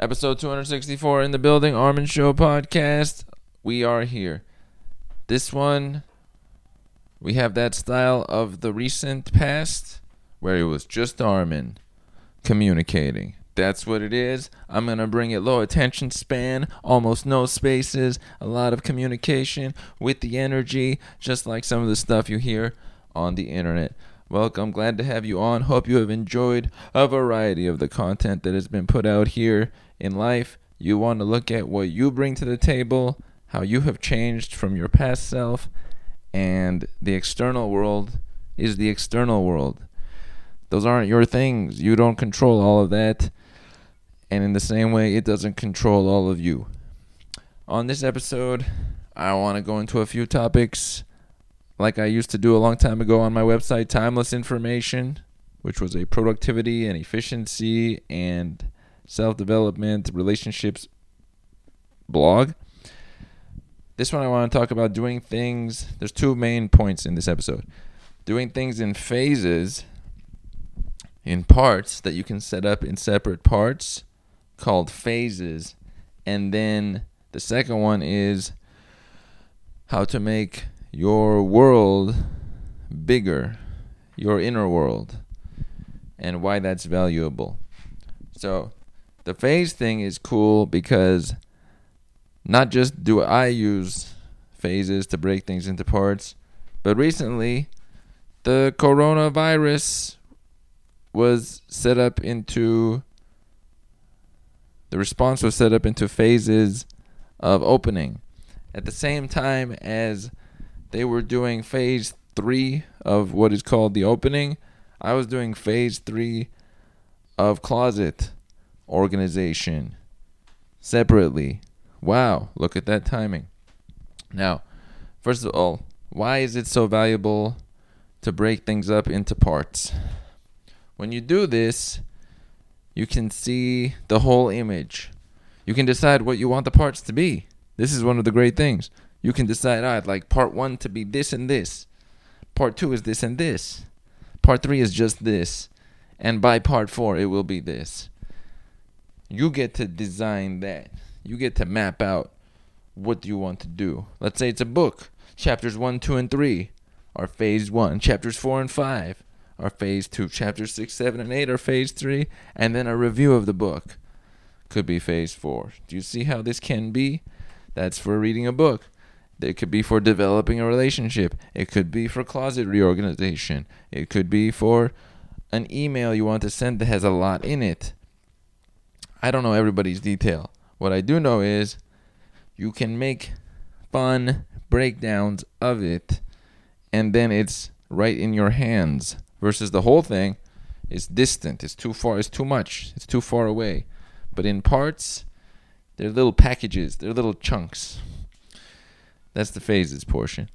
Episode 264 in the building, Armen Show podcast. We are here. This one, we have that style of the recent past where it was just Armen communicating. That's what it is. I'm going to bring it low attention span, almost no spaces, a lot of communication with the energy, just like some of the stuff you hear on the internet. Welcome, glad to have you on. Hope you have enjoyed a variety of the content that has been put out here in life. You want to look at what you bring to the table, how you have changed from your past self, and the external world is the external world. Those aren't your things. You don't control all of that. And in the same way, it doesn't control all of you. On this episode, I want to go into a few topics like I used to do a long time ago on my website, Timeless Information, which was a productivity and efficiency and self development relationships blog. This one I want to talk about doing things. There's two main points in this episode doing things in phases, in parts that you can set up in separate parts called phases. And then the second one is how to make your world bigger, your inner world, and why that's valuable. So, the phase thing is cool because not just do I use phases to break things into parts, but recently the coronavirus was set up into the response was set up into phases of opening at the same time as they were doing phase three of what is called the opening. I was doing phase three of closet organization separately. Wow, look at that timing. Now, first of all, why is it so valuable to break things up into parts? When you do this, you can see the whole image. You can decide what you want the parts to be. This is one of the great things. You can decide, ah, I'd like part one to be this and this. Part two is this and this. Part three is just this. And by part four, it will be this. You get to design that. You get to map out what do you want to do. Let's say it's a book. Chapters one, two, and three are phase one. Chapters four and five are phase two. Chapters six, seven, and eight are phase three. And then a review of the book could be phase four. Do you see how this can be? That's for reading a book. It could be for developing a relationship. It could be for closet reorganization. It could be for an email you want to send that has a lot in it. I don't know everybody's detail. What I do know is you can make fun breakdowns of it and then it's right in your hands versus the whole thing is distant. It's too far, it's too much. It's too far away. But in parts, they're little packages, they're little chunks. That's the phases portion.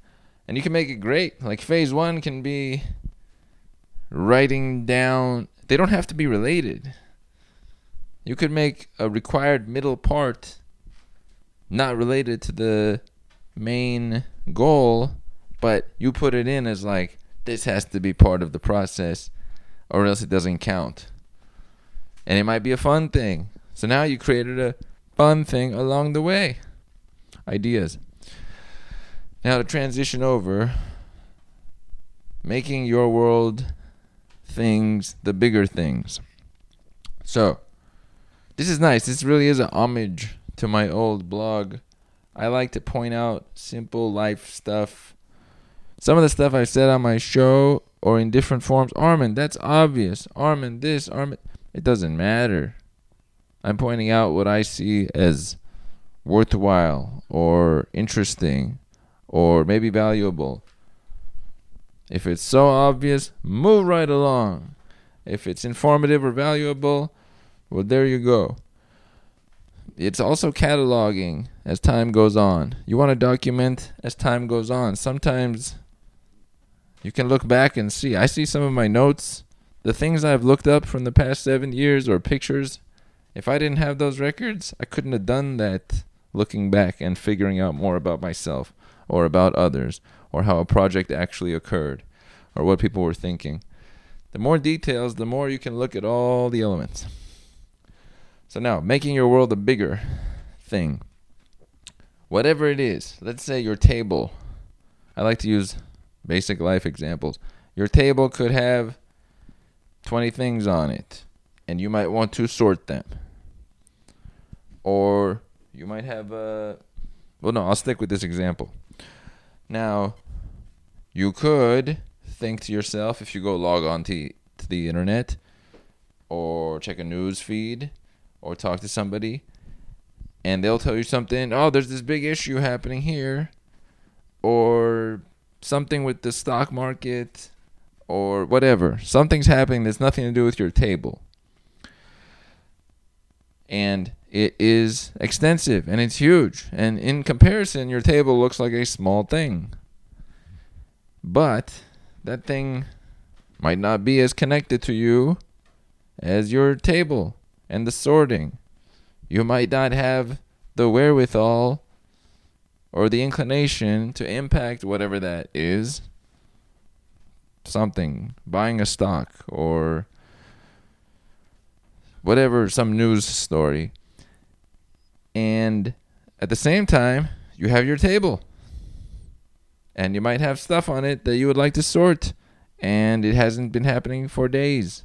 And you can make it great. Like phase one can be writing down, they don't have to be related. You could make a required middle part not related to the main goal, but you put it in as like, this has to be part of the process or else it doesn't count. And it might be a fun thing. So now you created a fun thing along the way. Ideas. Now to transition over, making your world things the bigger things. So, this is nice. This really is a homage to my old blog. I like to point out simple life stuff. Some of the stuff I said on my show or in different forms, Armen, that's obvious. Armen, this, Armen, it doesn't matter. I'm pointing out what I see as worthwhile or interesting or maybe valuable. If it's so obvious, move right along. If it's informative or valuable, well, there you go. It's also cataloging as time goes on. You want to document as time goes on. Sometimes you can look back and see. I see some of my notes, the things I've looked up from the past seven years or pictures. If I didn't have those records, I couldn't have done that looking back and figuring out more about myself or about others or how a project actually occurred or what people were thinking. The more details, the more you can look at all the elements. So now, making your world a bigger thing. Whatever it is, let's say your table. I like to use basic life examples. Your table could have 20 things on it, and you might want to sort them. Or you might have a. Well, no, I'll stick with this example. Now, you could think to yourself if you go log on to, to the internet or check a news feed or talk to somebody and they'll tell you something oh there's this big issue happening here or something with the stock market or whatever. Something's happening that's nothing to do with your table. And it is extensive and it's huge. And in comparison your table looks like a small thing. But that thing might not be as connected to you as your table and the sorting. You might not have the wherewithal or the inclination to impact whatever that is. Something, buying a stock or whatever, some news story. And at the same time, you have your table. And you might have stuff on it that you would like to sort. And it hasn't been happening for days.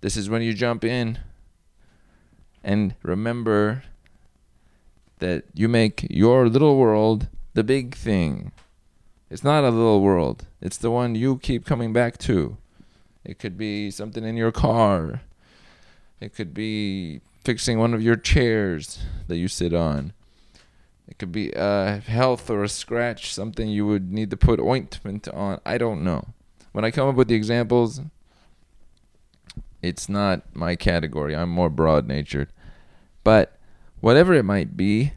This is when you jump in and remember that you make your little world the big thing. It's not a little world, it's the one you keep coming back to. It could be something in your car, it could be fixing one of your chairs that you sit on. It could be a health or a scratch, something you would need to put ointment on. I don't know. When I come up with the examples, it's not my category. I'm more broad natured. But whatever it might be,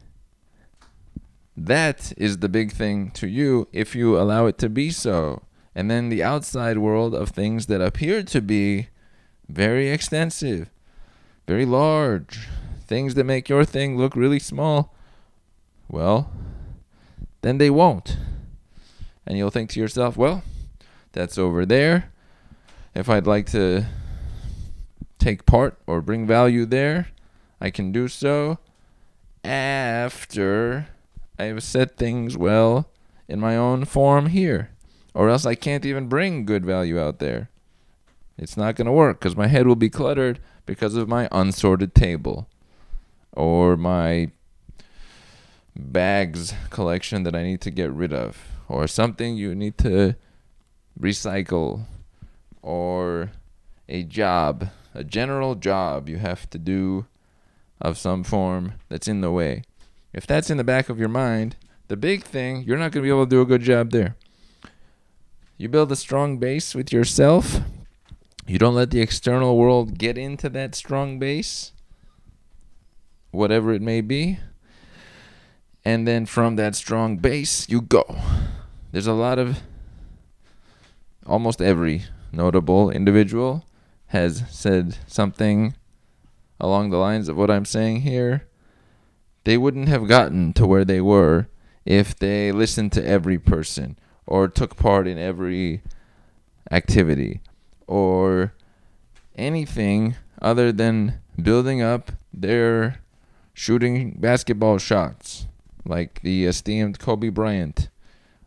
that is the big thing to you if you allow it to be so. And then the outside world of things that appear to be very extensive, very large, things that make your thing look really small, well, then they won't. And you'll think to yourself, well, that's over there. If I'd like to take part or bring value there, I can do so after I have said things well in my own form here. Or else I can't even bring good value out there. It's not going to work because my head will be cluttered because of my unsorted table or my bags collection that I need to get rid of or something you need to recycle or a job a general job you have to do of some form that's in the way. If that's in the back of your mind, the big thing, you're not going to be able to do a good job there. You build a strong base with yourself. You don't let the external world get into that strong base, whatever it may be. And then from that strong base, you go. There's a lot of, almost every notable individual has said something along the lines of what I'm saying here, they wouldn't have gotten to where they were if they listened to every person or took part in every activity or anything other than building up their shooting basketball shots like the esteemed Kobe Bryant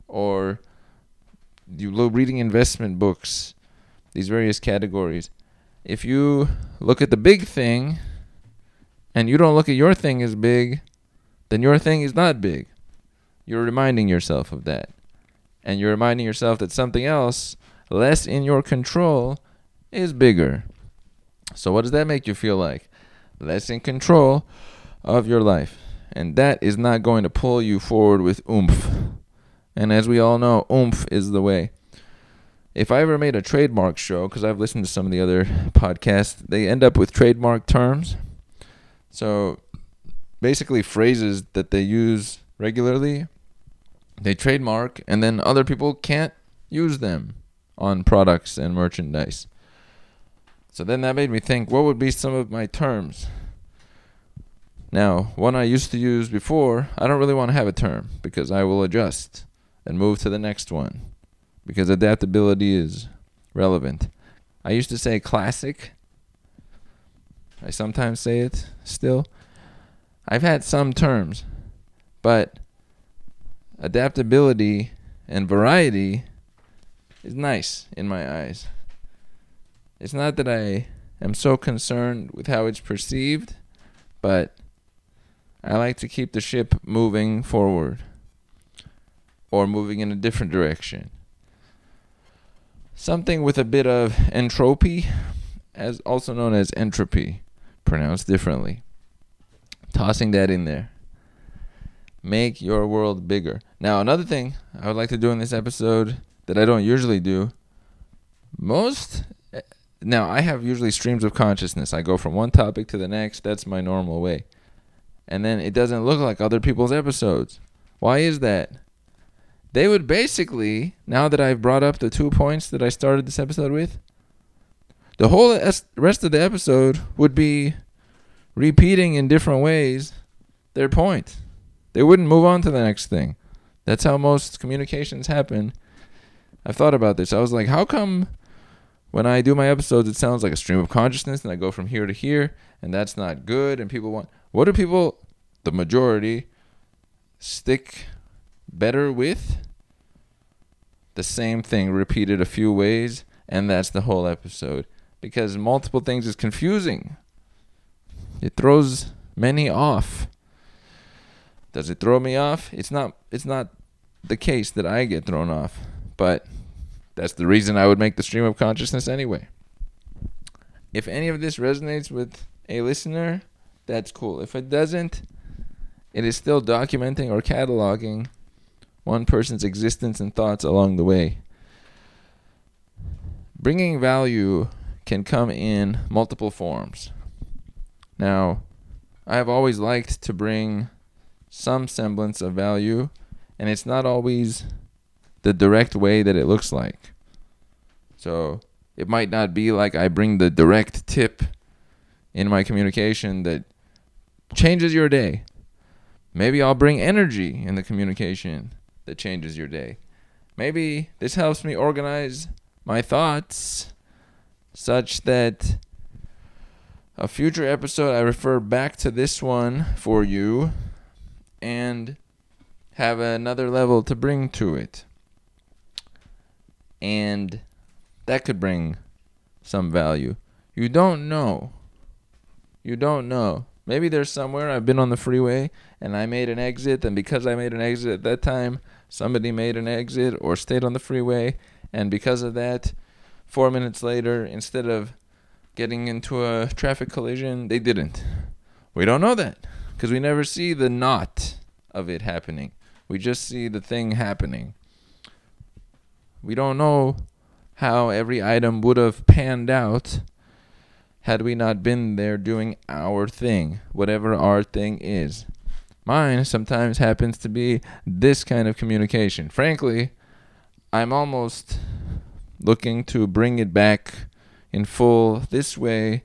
or you reading investment books these various categories if you look at the big thing and you don't look at your thing as big, then your thing is not big. You're reminding yourself of that. And you're reminding yourself that something else, less in your control, is bigger. So, what does that make you feel like? Less in control of your life. And that is not going to pull you forward with oomph. And as we all know, oomph is the way if I ever made a trademark show, because I've listened to some of the other podcasts, they end up with trademark terms. So basically, phrases that they use regularly, they trademark, and then other people can't use them on products and merchandise. So then that made me think what would be some of my terms? Now, one I used to use before, I don't really want to have a term because I will adjust and move to the next one because adaptability is relevant. I used to say classic, I sometimes say it still. I've had some terms, but adaptability and variety is nice in my eyes. It's not that I am so concerned with how it's perceived, but I like to keep the ship moving forward or moving in a different direction. Something with a bit of entropy, as also known as entropy, pronounced differently. Tossing that in there. Make your world bigger. Now, another thing I would like to do in this episode that I don't usually do. Most eh, now I have usually streams of consciousness. I go from one topic to the next. That's my normal way. And then it doesn't look like other people's episodes. Why is that? They would basically, now that I've brought up the two points that I started this episode with, the whole rest of the episode would be repeating in different ways their point. They wouldn't move on to the next thing. That's how most communications happen. I've thought about this. I was like, how come when I do my episodes, it sounds like a stream of consciousness, and I go from here to here, and that's not good. And people want, what do people, the majority, stick better with? The same thing repeated a few ways, and that's the whole episode. Because multiple things is confusing. It throws many off. Does it throw me off? It's not. It's not the case that I get thrown off, but that's the reason I would make the stream of consciousness anyway. If any of this resonates with a listener, that's cool. If it doesn't, it is still documenting or cataloging one person's existence and thoughts along the way. Bringing value can come in multiple forms. Now, I have always liked to bring some semblance of value, and it's not always the direct way that it looks like. So it might not be like I bring the direct tip in my communication that changes your day. Maybe I'll bring energy in the communication that changes your day. Maybe this helps me organize my thoughts such that a future episode I refer back to this one for you and have another level to bring to it and that could bring some value. You don't know. You don't know. Maybe there's somewhere I've been on the freeway and I made an exit, and because I made an exit at that time, somebody made an exit or stayed on the freeway, and because of that, four minutes later, instead of getting into a traffic collision, they didn't. We don't know that because we never see the not of it happening. We just see the thing happening. We don't know how every item would have panned out had we not been there doing our thing, whatever our thing is. Mine sometimes happens to be this kind of communication. Frankly, I'm almost looking to bring it back in full this way.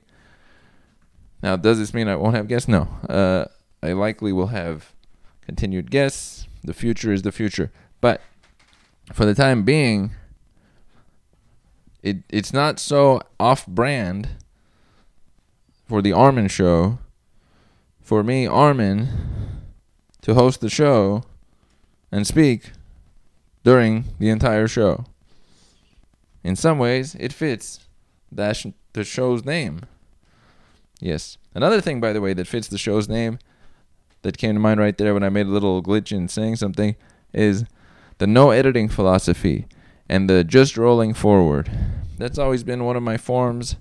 Now, does this mean I won't have guests? No. Uh, I likely will have continued guests. The future is the future. But for the time being, it it's not so off brand for the Armen show. For me, Armen, to host the show and speak during the entire show. In some ways, it fits that sh- the show's name. Yes. Another thing, by the way, that fits the show's name that came to mind right there when I made a little glitch in saying something is the no editing philosophy and the just rolling forward. That's always been one of my forms,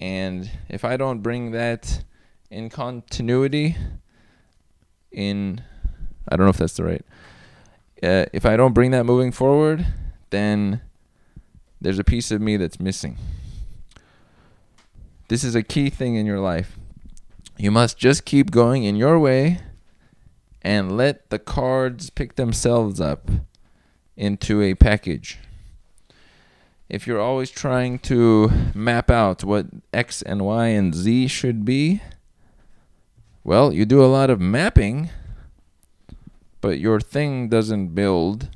and if I don't bring that in continuity, in I don't know if that's the right. Uh, if I don't bring that moving forward, then there's a piece of me that's missing. This is a key thing in your life. You must just keep going in your way and let the cards pick themselves up into a package. If you're always trying to map out what X and Y and Z should be, well, you do a lot of mapping, but your thing doesn't build,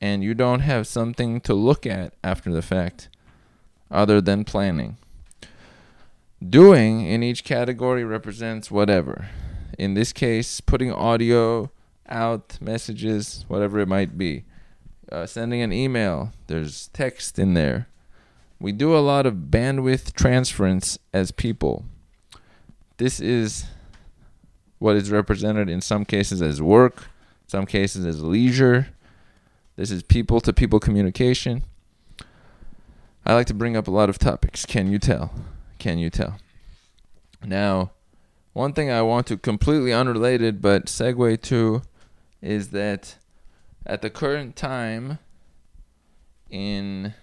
and you don't have something to look at after the fact other than planning. Doing in each category represents whatever. In this case, putting audio out, messages, whatever it might be. Uh, sending an email, there's text in there. We do a lot of bandwidth transference as people. This is what is represented in some cases as work, some cases as leisure. This is people to people communication. I like to bring up a lot of topics. Can you tell? Can you tell? Now, one thing I want to completely unrelated but segue to is that at the current time in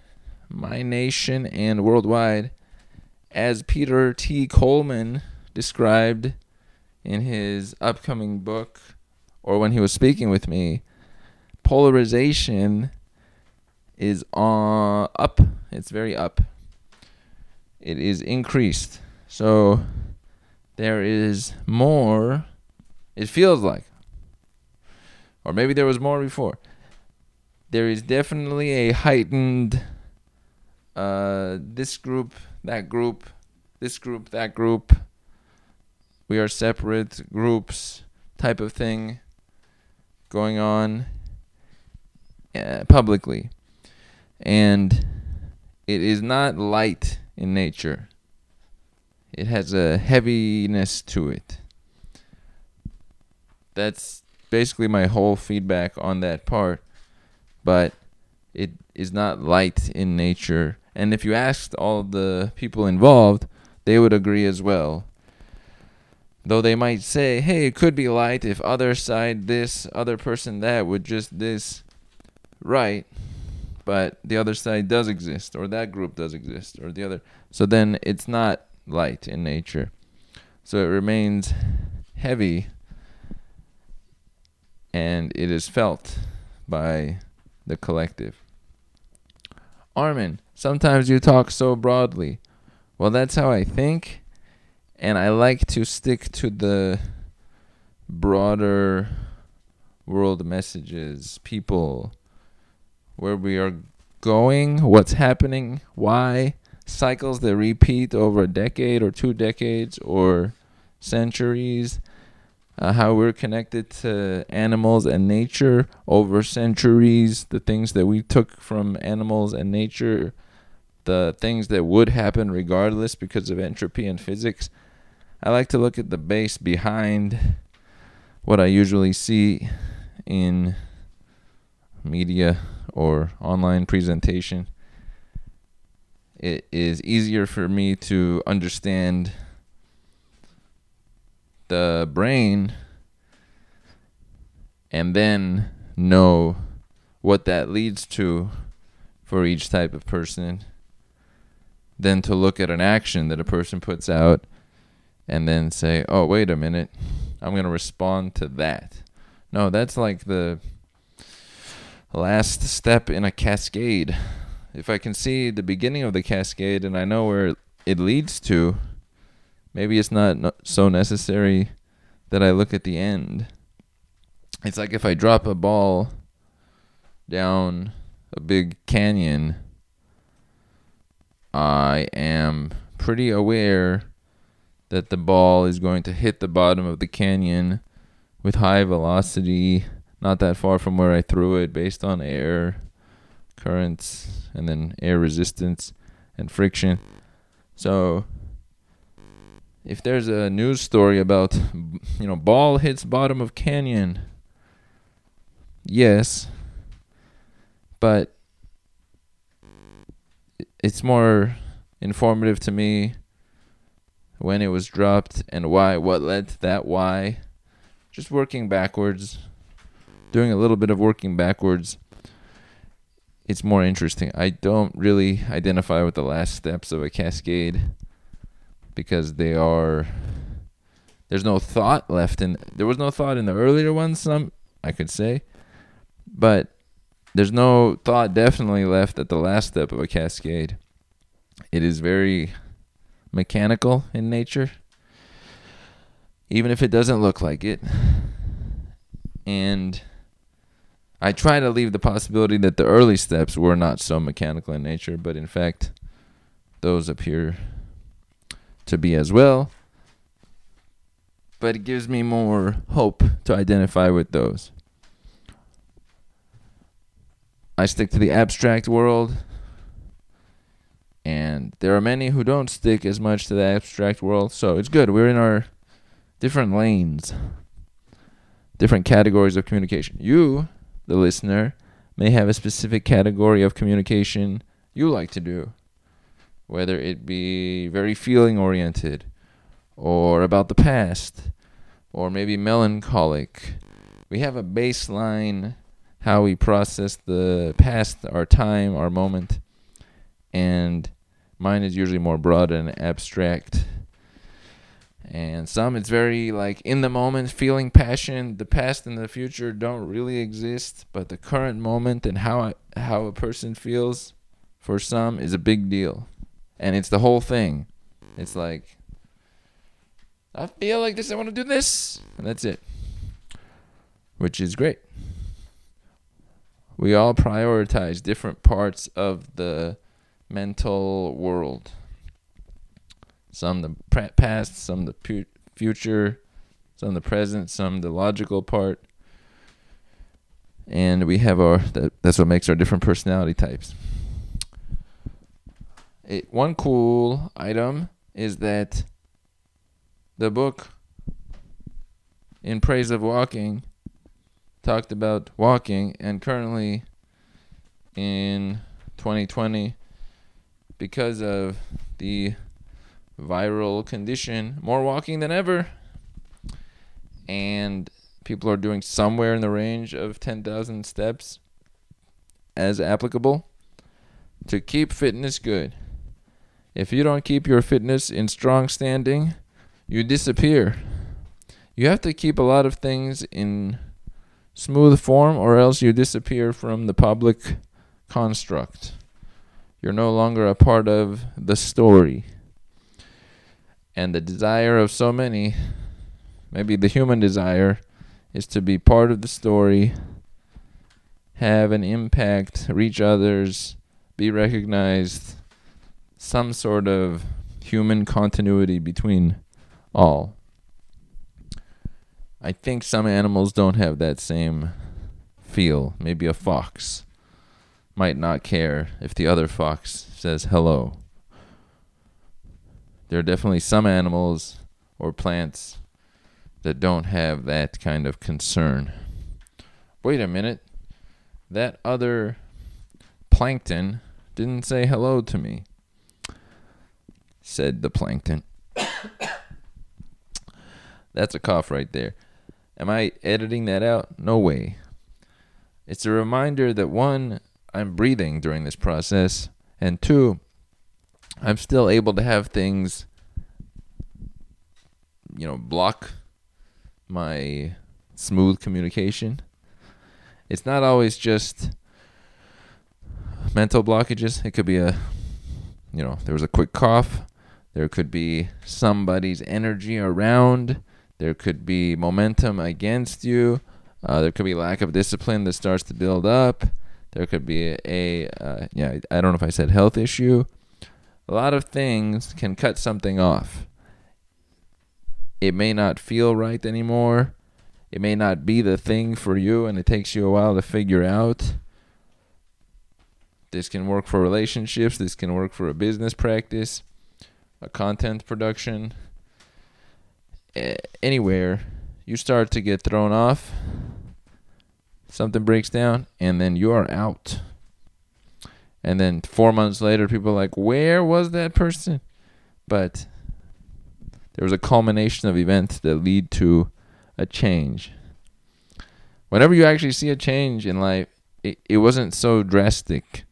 my nation and worldwide, as Peter T. Coleman described in his upcoming book, or when he was speaking with me, polarization is on up. It's very up. It is increased. So there is more. It feels like, or maybe there was more before. There is definitely a heightened. Uh, this group, that group, this group, that group. We are separate groups, type of thing going on uh, publicly and it is not light in nature. It has a heaviness to it. That's basically my whole feedback on that part, but it is not light in nature. And if you asked all the people involved, they would agree as well. Though they might say, hey, it could be light if other side this, other person that would just this. Right but the other side does exist or that group does exist or the other so then it's not light in nature so it remains heavy and it is felt by the collective. Armen sometimes you talk so broadly. Well that's how i think and i like to stick to the broader world messages people where we are going, what's happening, why, cycles that repeat over a decade or two decades or centuries, uh, how we're connected to animals and nature over centuries, the things that we took from animals and nature, the things that would happen regardless because of entropy and physics. I like to look at the base behind what I usually see in media or online presentation, it is easier for me to understand the brain and then know what that leads to for each type of person than to look at an action that a person puts out and then say, oh, wait a minute, I'm going to respond to that. No, that's like the last step in a cascade. If I can see the beginning of the cascade and I know where it leads to, maybe it's not so necessary that I look at the end. It's like if I drop a ball down a big canyon, I am pretty aware that the ball is going to hit the bottom of the canyon with high velocity not that far from where I threw it based on air currents and then air resistance and friction. So if there's a news story about you know ball hits bottom of canyon yes but it's more informative to me when it was dropped and why what led to that why just working backwards doing a little bit of working backwards, it's more interesting. I don't really identify with the last steps of a cascade because they are there's no thought left in there was no thought in the earlier ones some I could say but there's no thought definitely left at the last step of a cascade. It is very mechanical in nature even if it doesn't look like it. And I try to leave the possibility that the early steps were not so mechanical in nature, but in fact, those appear to be as well. But it gives me more hope to identify with those. I stick to the abstract world. And there are many who don't stick as much to the abstract world. So it's good. We're in our different lanes, different categories of communication. You, the listener, may have a specific category of communication you like to do, whether it be very feeling oriented, or about the past, or maybe melancholic. We have a baseline how we process the past, our time, our moment, and mine is usually more broad and abstract and some it's very like in the moment feeling passion the past and the future don't really exist but the current moment and how how a person feels for some is a big deal and it's the whole thing it's like i feel like this i want to do this and that's it which is great we all prioritize different parts of the mental world some the past, some the pu- future, some the present, some the logical part. And we have our that, that's what makes our different personality types. It, one cool item is that the book in praise of walking talked about walking and currently in 2020 because of the viral condition, more walking than ever. And people are doing somewhere in the range of 10,000 steps as applicable to keep fitness good. If you don't keep your fitness in strong standing, you disappear. You have to keep a lot of things in smooth form, or else you disappear from the public construct. You're no longer a part of the story and the desire of so many, maybe the human desire, is to be part of the story, have an impact, reach others, be recognized, some sort of human continuity between all. I think some animals don't have that same feel. Maybe a fox might not care if the other fox says hello there are definitely some animals or plants that don't have that kind of concern. Wait a minute. That other plankton didn't say hello to me, said the plankton. That's a cough right there. Am I editing that out? No way. It's a reminder that one, I'm breathing during this process, and two, I'm still able to have things, you know, block my smooth communication. It's not always just mental blockages. It could be a, you know, there was a quick cough. There could be somebody's energy around. There could be momentum against you. Uh, there could be lack of discipline that starts to build up. There could be a, a uh, yeah, I don't know if I said health issue a lot of things can cut something off. It may not feel right anymore. It may not be the thing for you, and it takes you a while to figure out. This can work for relationships, this can work for a business practice, a content production. Anywhere you start to get thrown off, something breaks down, and then you are out. And then four months later, people are like, where was that person? But there was a culmination of events that lead to a change. Whenever you actually see a change in life, it, it wasn't so drastic.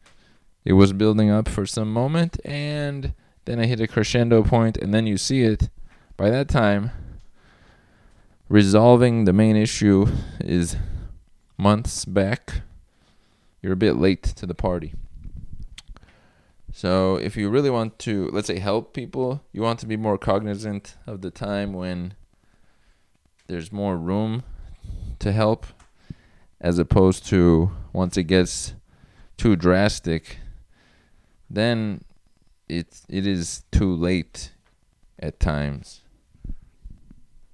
It was building up for some moment, and then I hit a crescendo point, and then you see it. By that time, resolving the main issue is months back. You're a bit late to the party. So if you really want to, let's say, help people, you want to be more cognizant of the time when there's more room to help, as opposed to once it gets too drastic, then it it is too late. at times.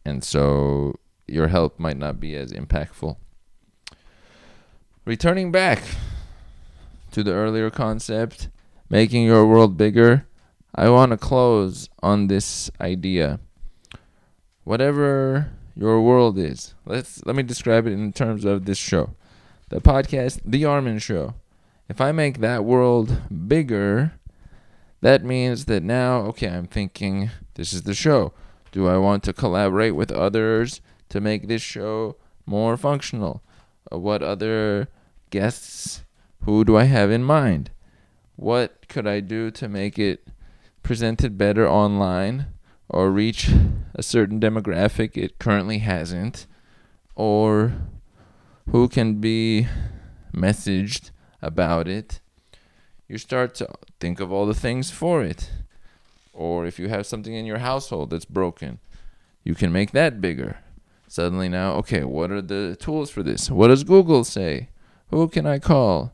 And so your help might not be as impactful. Returning back to the earlier concept, making your world bigger, I want to close on this idea. Whatever your world is, let's let me describe it in terms of this show. The podcast The Armen Show. If I make that world bigger, that means that now, okay, I'm thinking this is the show. Do I want to collaborate with others to make this show more functional? Uh, what other guests, who do I have in mind? What could I do to make it presented better online or reach a certain demographic it currently hasn't? Or who can be messaged about it? You start to think of all the things for it. Or if you have something in your household that's broken, you can make that bigger. Suddenly now, okay, what are the tools for this? What does Google say? Who can I call?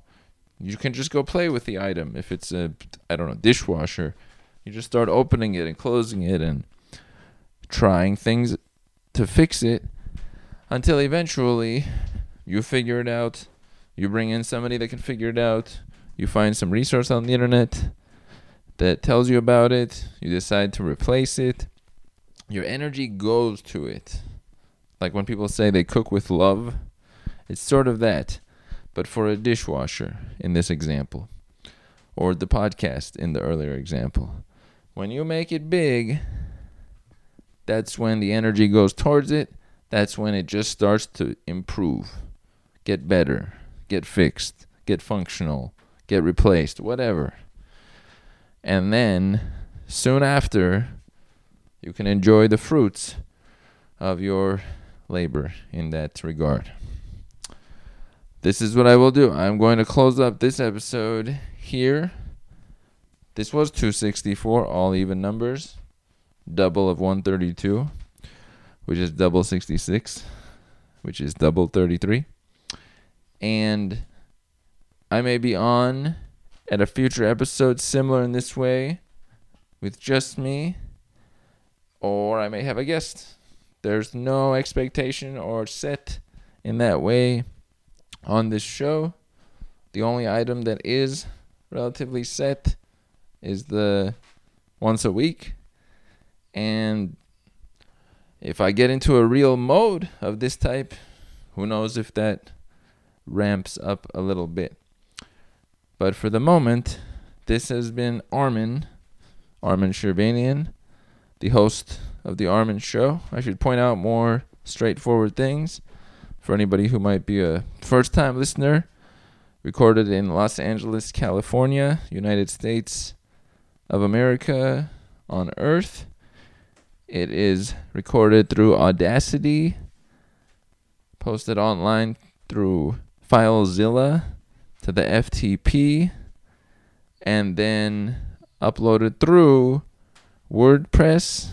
You can just go play with the item. If it's a, I don't know, dishwasher, you just start opening it and closing it and trying things to fix it until eventually you figure it out. You bring in somebody that can figure it out. You find some resource on the internet that tells you about it. You decide to replace it. Your energy goes to it. Like when people say they cook with love, it's sort of that but for a dishwasher in this example, or the podcast in the earlier example. When you make it big, that's when the energy goes towards it. That's when it just starts to improve, get better, get fixed, get functional, get replaced, whatever. And then soon after, you can enjoy the fruits of your labor in that regard this is what I will do. I'm going to close up this episode here. This was 264, all even numbers. Double of 132, which is double 66, which is double 33. And I may be on at a future episode similar in this way with just me, or I may have a guest. There's no expectation or set in that way on this show. The only item that is relatively set is the once a week. And if I get into a real mode of this type, who knows if that ramps up a little bit. But for the moment, this has been Armen, Armen Shirvanian, the host of the Armen Show. I should point out more straightforward things for anybody who might be a first time listener. Recorded in Los Angeles, California, United States of America on Earth. It is recorded through Audacity, posted online through FileZilla to the FTP, and then uploaded through WordPress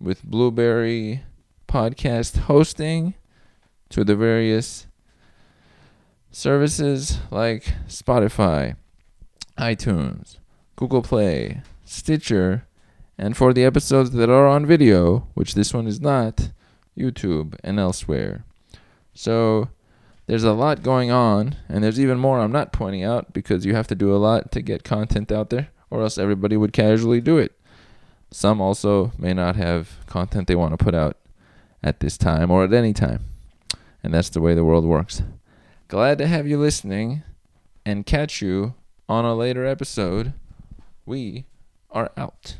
with Blubrry podcast hosting to the various services like Spotify, iTunes, Google Play, Stitcher, and for the episodes that are on video, which this one is not, YouTube and elsewhere. So there's a lot going on, and there's even more I'm not pointing out because you have to do a lot to get content out there, or else everybody would casually do it. Some also may not have content they want to put out at this time or at any time. And that's the way the world works. Glad to have you listening and catch you on a later episode. We are out.